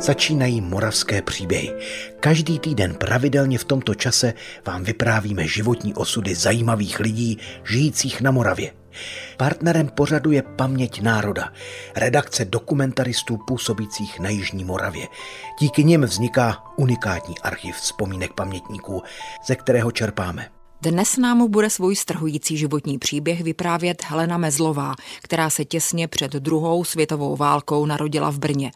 Začínají moravské příběhy. Každý týden pravidelně v tomto čase vám vyprávíme životní osudy zajímavých lidí žijících na Moravě. Partnerem pořadu je Paměť národa, redakce dokumentaristů působících na Jižní Moravě. Díky nim vzniká unikátní archiv vzpomínek pamětníků, ze kterého čerpáme. Dnes nám bude svůj strhující životní příběh vyprávět Helena Mezlová, která se těsně před druhou světovou válkou narodila v Brně.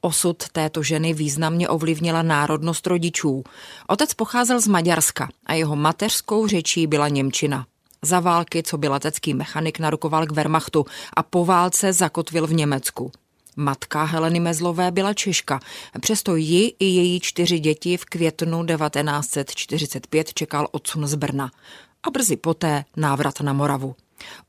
Osud této ženy významně ovlivnila národnost rodičů. Otec pocházel z Maďarska a jeho mateřskou řečí byla Němčina. Za války, co byl letecký mechanik, narukoval k Wehrmachtu a po válce zakotvil v Německu. Matka Heleny Mezlové byla Češka, přesto ji i její čtyři děti v květnu 1945 čekal odsun z Brna a brzy poté návrat na Moravu.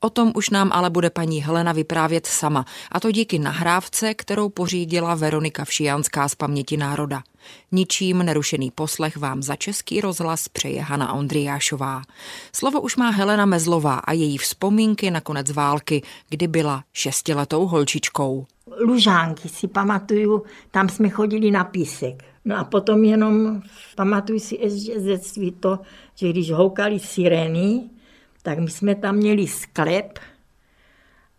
O tom už nám ale bude paní Helena vyprávět sama, a to díky nahrávce, kterou pořídila Veronika Všijanská z paměti národa. Ničím nerušený poslech vám za český rozhlas přeje Hana Ondriášová. Slovo už má Helena Mezlová a její vzpomínky na konec války, kdy byla šestiletou holčičkou. Lužánky si pamatuju, tam jsme chodili na písek. No a potom jenom pamatuju si ještě ze dětství to, že když houkali sirény, tak my jsme tam měli sklep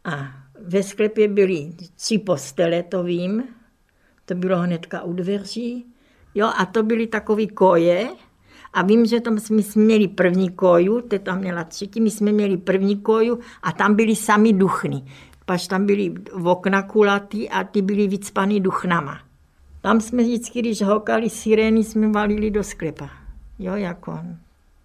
a ve sklepě byly tři postele, to vím, to bylo hnedka u dveří, jo, a to byly takové koje, a vím, že tam jsme měli první koju, te tam měla třetí, my jsme měli první koju a tam byly sami duchny. Paž tam byly okna kulatý a ty byly vycpaný duchnama. Tam jsme vždycky, když hokali sirény, jsme valili do sklepa. Jo, jako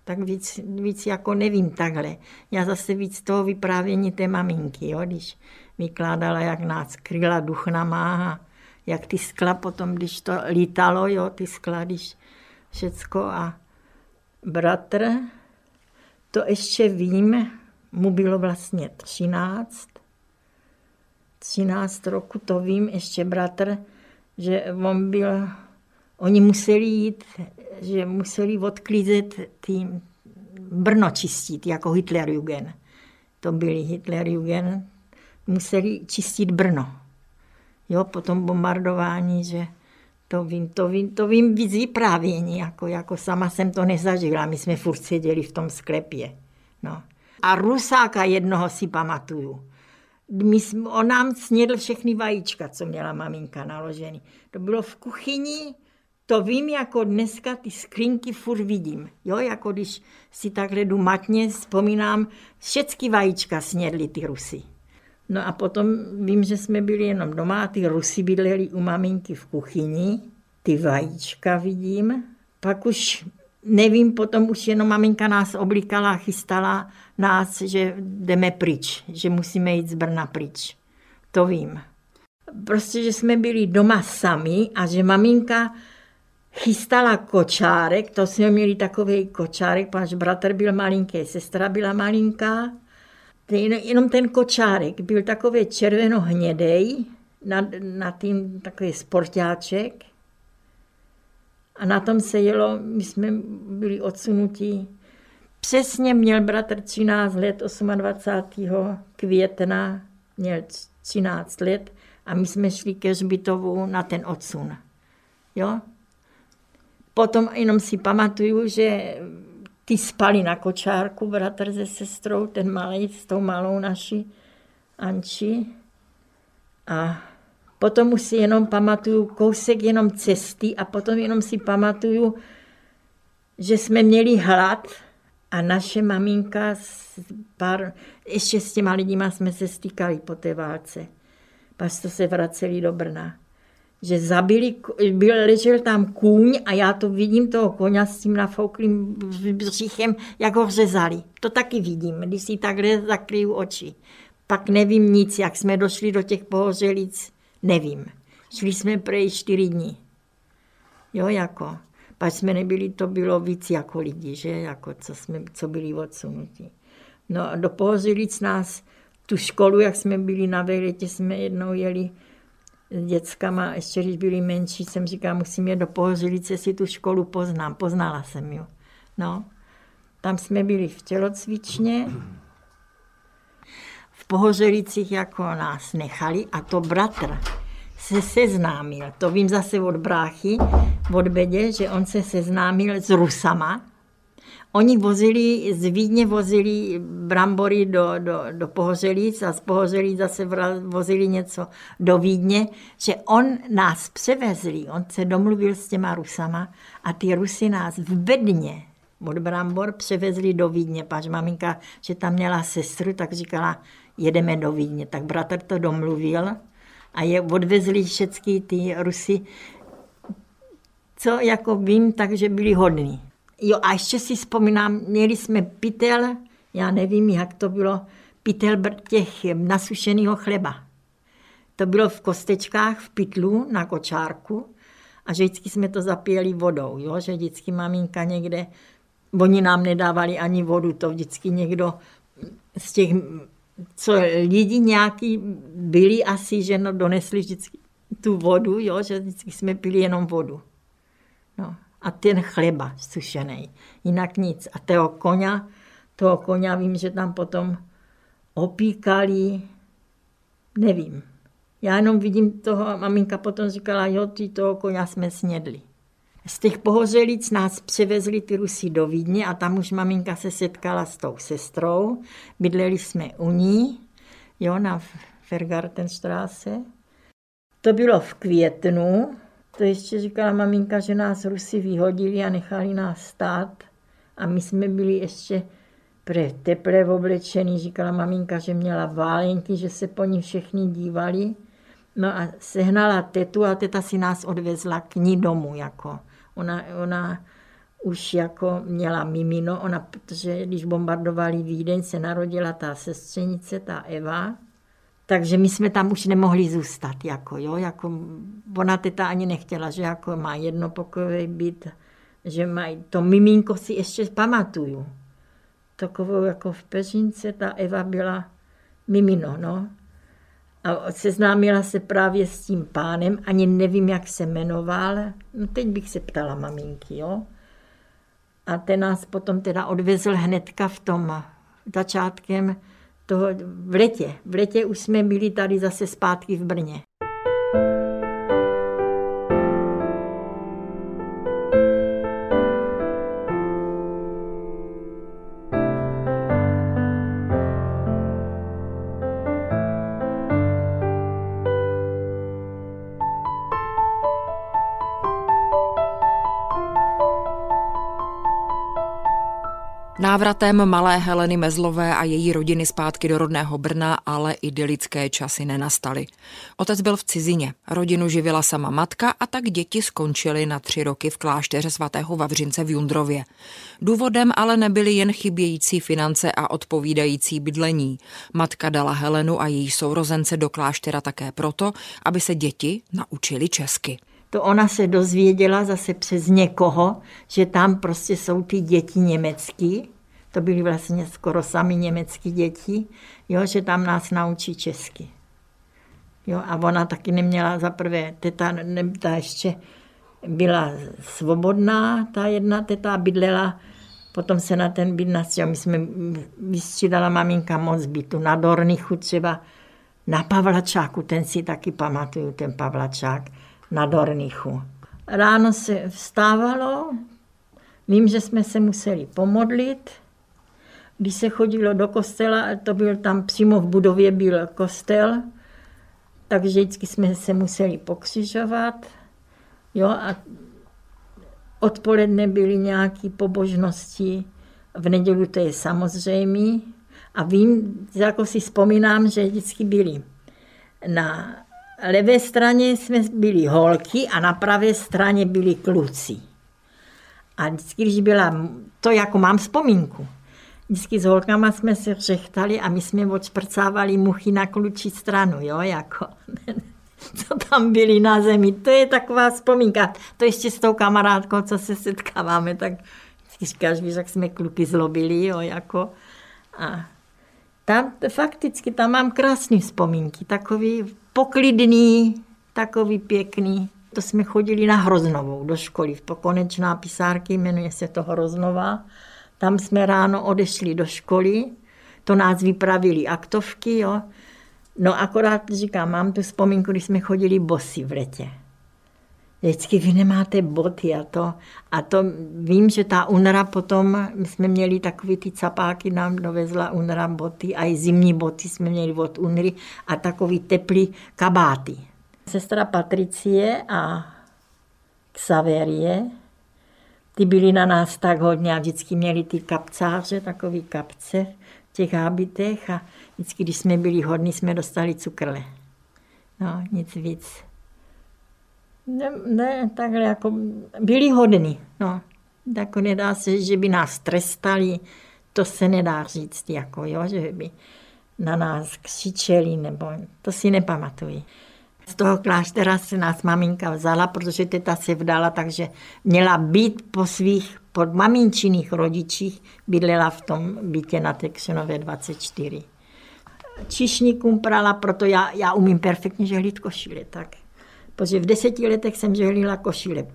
tak víc, víc jako nevím takhle. Já zase víc toho vyprávění té maminky, jo, když vykládala, jak nás kryla duchnama a jak ty skla potom, když to lítalo, jo, ty skla, když všecko a bratr, to ještě vím, mu bylo vlastně 13, 13 roku, to vím, ještě bratr, že on byl, oni museli jít že museli odklízet tým Brno čistit, jako Hitlerjugend. To byli Hitlerjugend, museli čistit Brno. Jo, po tom bombardování, že to vím, to vím, to vím víc vyprávění, jako, jako sama jsem to nezažila, my jsme furt seděli v tom sklepě. No. A Rusáka jednoho si pamatuju. My, on nám snědl všechny vajíčka, co měla maminka naložený. To bylo v kuchyni, to vím, jako dneska ty skrinky furt vidím. Jo, jako když si takhle jdu matně, vzpomínám, všechny vajíčka snědly ty Rusy. No a potom vím, že jsme byli jenom doma a ty Rusy bydleli u maminky v kuchyni. Ty vajíčka vidím. Pak už nevím, potom už jenom maminka nás oblíkala, chystala nás, že jdeme pryč, že musíme jít z Brna pryč. To vím. Prostě, že jsme byli doma sami a že maminka chystala kočárek, to jsme měli takový kočárek, páš bratr byl malinký, sestra byla malinká, jenom ten kočárek byl takový červeno-hnědej, na, na tým takový sportáček a na tom se jelo, my jsme byli odsunutí. Přesně měl bratr 13 let, 28. května měl 13 let a my jsme šli ke Žbitovu na ten odsun. Jo? Potom jenom si pamatuju, že ty spali na kočárku, bratr se sestrou, ten malý s tou malou naší Anči. A potom už si jenom pamatuju kousek jenom cesty a potom jenom si pamatuju, že jsme měli hlad a naše maminka s pár, ještě s těma lidima jsme se stýkali po té válce. Pak se vraceli do Brna že zabili, byl, ležel tam kůň a já to vidím toho koně s tím nafouklým břichem, jak ho řezali. To taky vidím, když si takhle zakryju oči. Pak nevím nic, jak jsme došli do těch pohořelic, nevím. Šli jsme prej čtyři dní. Jo, jako. Pak jsme nebyli, to bylo víc jako lidi, že, jako co, jsme, co byli odsunutí. No a do pohořelic nás, tu školu, jak jsme byli na vejletě, jsme jednou jeli s dětskama, ještě když byli menší, jsem říkala, musím jít do Pohořilice, si tu školu poznám. Poznala jsem ju. No. Tam jsme byli v tělocvičně, v Pohořelicích jako nás nechali a to bratr, se seznámil. To vím zase od bráchy, od Bedě, že on se seznámil s Rusama. Oni vozili, z Vídně vozili brambory do, do, do Pohořelic a z Pohořelic zase vozili něco do Vídně, že on nás převezli, on se domluvil s těma Rusama a ty Rusy nás v Bedně od Brambor převezli do Vídně, pač maminka, že tam měla sestru, tak říkala, jedeme do Vídně. Tak bratr to domluvil a je odvezli všechny ty Rusy, co jako vím, takže byli hodní. Jo a ještě si vzpomínám, měli jsme pytel, já nevím, jak to bylo, pytel těch nasušeného chleba. To bylo v kostečkách, v pytlu na kočárku a že vždycky jsme to zapíjeli vodou, jo? že vždycky maminka někde, oni nám nedávali ani vodu, to vždycky někdo z těch co lidi nějaký byli asi, že no, donesli vždycky tu vodu, jo, že vždycky jsme pili jenom vodu. No. A ten chleba sušený, jinak nic. A toho koně, toho koně vím, že tam potom opíkali, nevím. Já jenom vidím toho, a maminka potom říkala, jo, ty toho koně jsme snědli. Z těch pohořelic nás převezli ty Rusy do Vídně a tam už maminka se s tou sestrou. Bydleli jsme u ní, jo, na Fergartenstraße. To bylo v květnu. To ještě říkala maminka, že nás Rusy vyhodili a nechali nás stát. A my jsme byli ještě pre teplé oblečený. Říkala maminka, že měla válenky, že se po ní všichni dívali. No a sehnala tetu a teta si nás odvezla k ní domů. Jako. Ona, ona už jako měla mimino, ona, protože když bombardovali Vídeň, se narodila ta sestřenice, ta Eva, takže my jsme tam už nemohli zůstat, jako, jo, jako, ona teta ani nechtěla, že jako má jednopokojový byt, že mají, to miminko si ještě pamatuju. Takovou jako v Peřince ta Eva byla mimino, no. A seznámila se právě s tím pánem, ani nevím, jak se jmenoval. No teď bych se ptala maminky, jo. A ten nás potom teda odvezl hnedka v tom začátkem toho, v letě. V letě už jsme byli tady zase zpátky v Brně. Návratem malé Heleny Mezlové a její rodiny zpátky do rodného Brna ale idylické časy nenastaly. Otec byl v cizině, rodinu živila sama matka a tak děti skončily na tři roky v klášteře svatého Vavřince v Jundrově. Důvodem ale nebyly jen chybějící finance a odpovídající bydlení. Matka dala Helenu a její sourozence do kláštera také proto, aby se děti naučili česky to ona se dozvěděla zase přes někoho, že tam prostě jsou ty děti německý to byly vlastně skoro sami německé děti, jo, že tam nás naučí česky. Jo, a ona taky neměla za prvé, teta, ne, ta ještě byla svobodná, ta jedna teta bydlela, potom se na ten byt nastěhovala. My jsme vystřídala maminka moc bytu, na Dornichu třeba, na Pavlačáku, ten si taky pamatuju, ten Pavlačák, na Dornichu. Ráno se vstávalo, vím, že jsme se museli pomodlit, když se chodilo do kostela, to byl tam přímo v budově byl kostel, takže vždycky jsme se museli pokřižovat. Jo, a odpoledne byly nějaké pobožnosti, v neděli to je samozřejmé. A vím, jako si vzpomínám, že vždycky byli na levé straně jsme byli holky a na pravé straně byli kluci. A vždycky, když byla, to jako mám vzpomínku, Vždycky s holkama jsme se řechtali a my jsme odšprcávali muchy na klučí stranu, jo, jako co tam byli na zemi. To je taková vzpomínka. To ještě s tou kamarádkou, co se setkáváme, tak říkáš, víš, jak jsme kluky zlobili, jo, jako. A tam fakticky tam mám krásné vzpomínky, takový poklidný, takový pěkný. To jsme chodili na Hroznovou do školy, v konečná pisárky, jmenuje se to Hroznová. Tam jsme ráno odešli do školy, to nás vypravili aktovky, jo. No akorát říkám, mám tu vzpomínku, když jsme chodili bosy v letě. Vždycky vy nemáte boty a to. A to vím, že ta UNRA potom, my jsme měli takový ty capáky, nám dovezla UNRA boty a i zimní boty jsme měli od UNRY a takový teplý kabáty. Sestra Patricie a Xaverie, ty byli na nás tak hodně a vždycky měli ty kapcáře, takový kapce v těch hábitech a vždycky, když jsme byli hodní, jsme dostali cukrle. No, nic víc. Ne, ne, takhle jako byli hodní, no. Tak nedá se, že by nás trestali, to se nedá říct, jako jo, že by na nás křičeli, nebo to si nepamatuji. Z toho kláštera se nás maminka vzala, protože teta se vdala, takže měla být po svých pod maminčiných rodičích, bydlela v tom bytě na Texenové 24. Čišníkům prala, proto já, já umím perfektně žehlit košile, tak. Protože v deseti letech jsem žehlila košile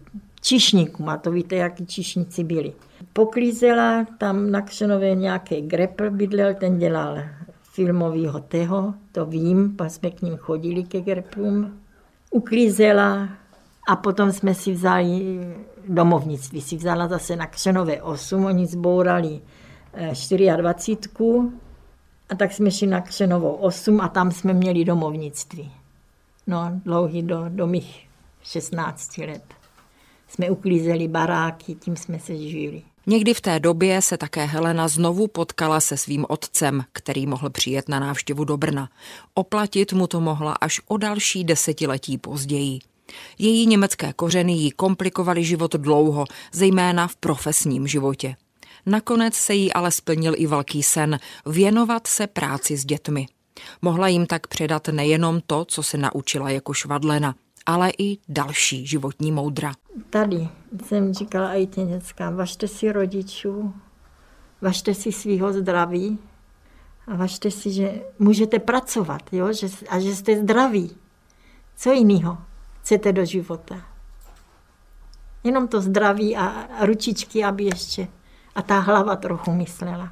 čišníkům, a to víte, jaký čišníci byli. Poklízela tam na Křenové nějaký grepr bydlel, ten dělal filmového teho, to vím, pak jsme k ním chodili ke grepům. Uklízela a potom jsme si vzali domovnictví. Si vzala zase na Křenové 8, oni zbourali 24 eh, a tak jsme šli na Křenovou 8 a tam jsme měli domovnictví. No, dlouhý do, do mých 16 let. Jsme uklízeli baráky, tím jsme se žili. Někdy v té době se také Helena znovu potkala se svým otcem, který mohl přijet na návštěvu do Brna. Oplatit mu to mohla až o další desetiletí později. Její německé kořeny jí komplikovaly život dlouho, zejména v profesním životě. Nakonec se jí ale splnil i velký sen věnovat se práci s dětmi. Mohla jim tak předat nejenom to, co se naučila jako švadlena, ale i další životní moudra. Tady jsem říkala i těm dětskám, važte si rodičů, važte si svého zdraví a važte si, že můžete pracovat jo? Že, a že jste zdraví. Co jiného chcete do života? Jenom to zdraví a ručičky, aby ještě a ta hlava trochu myslela.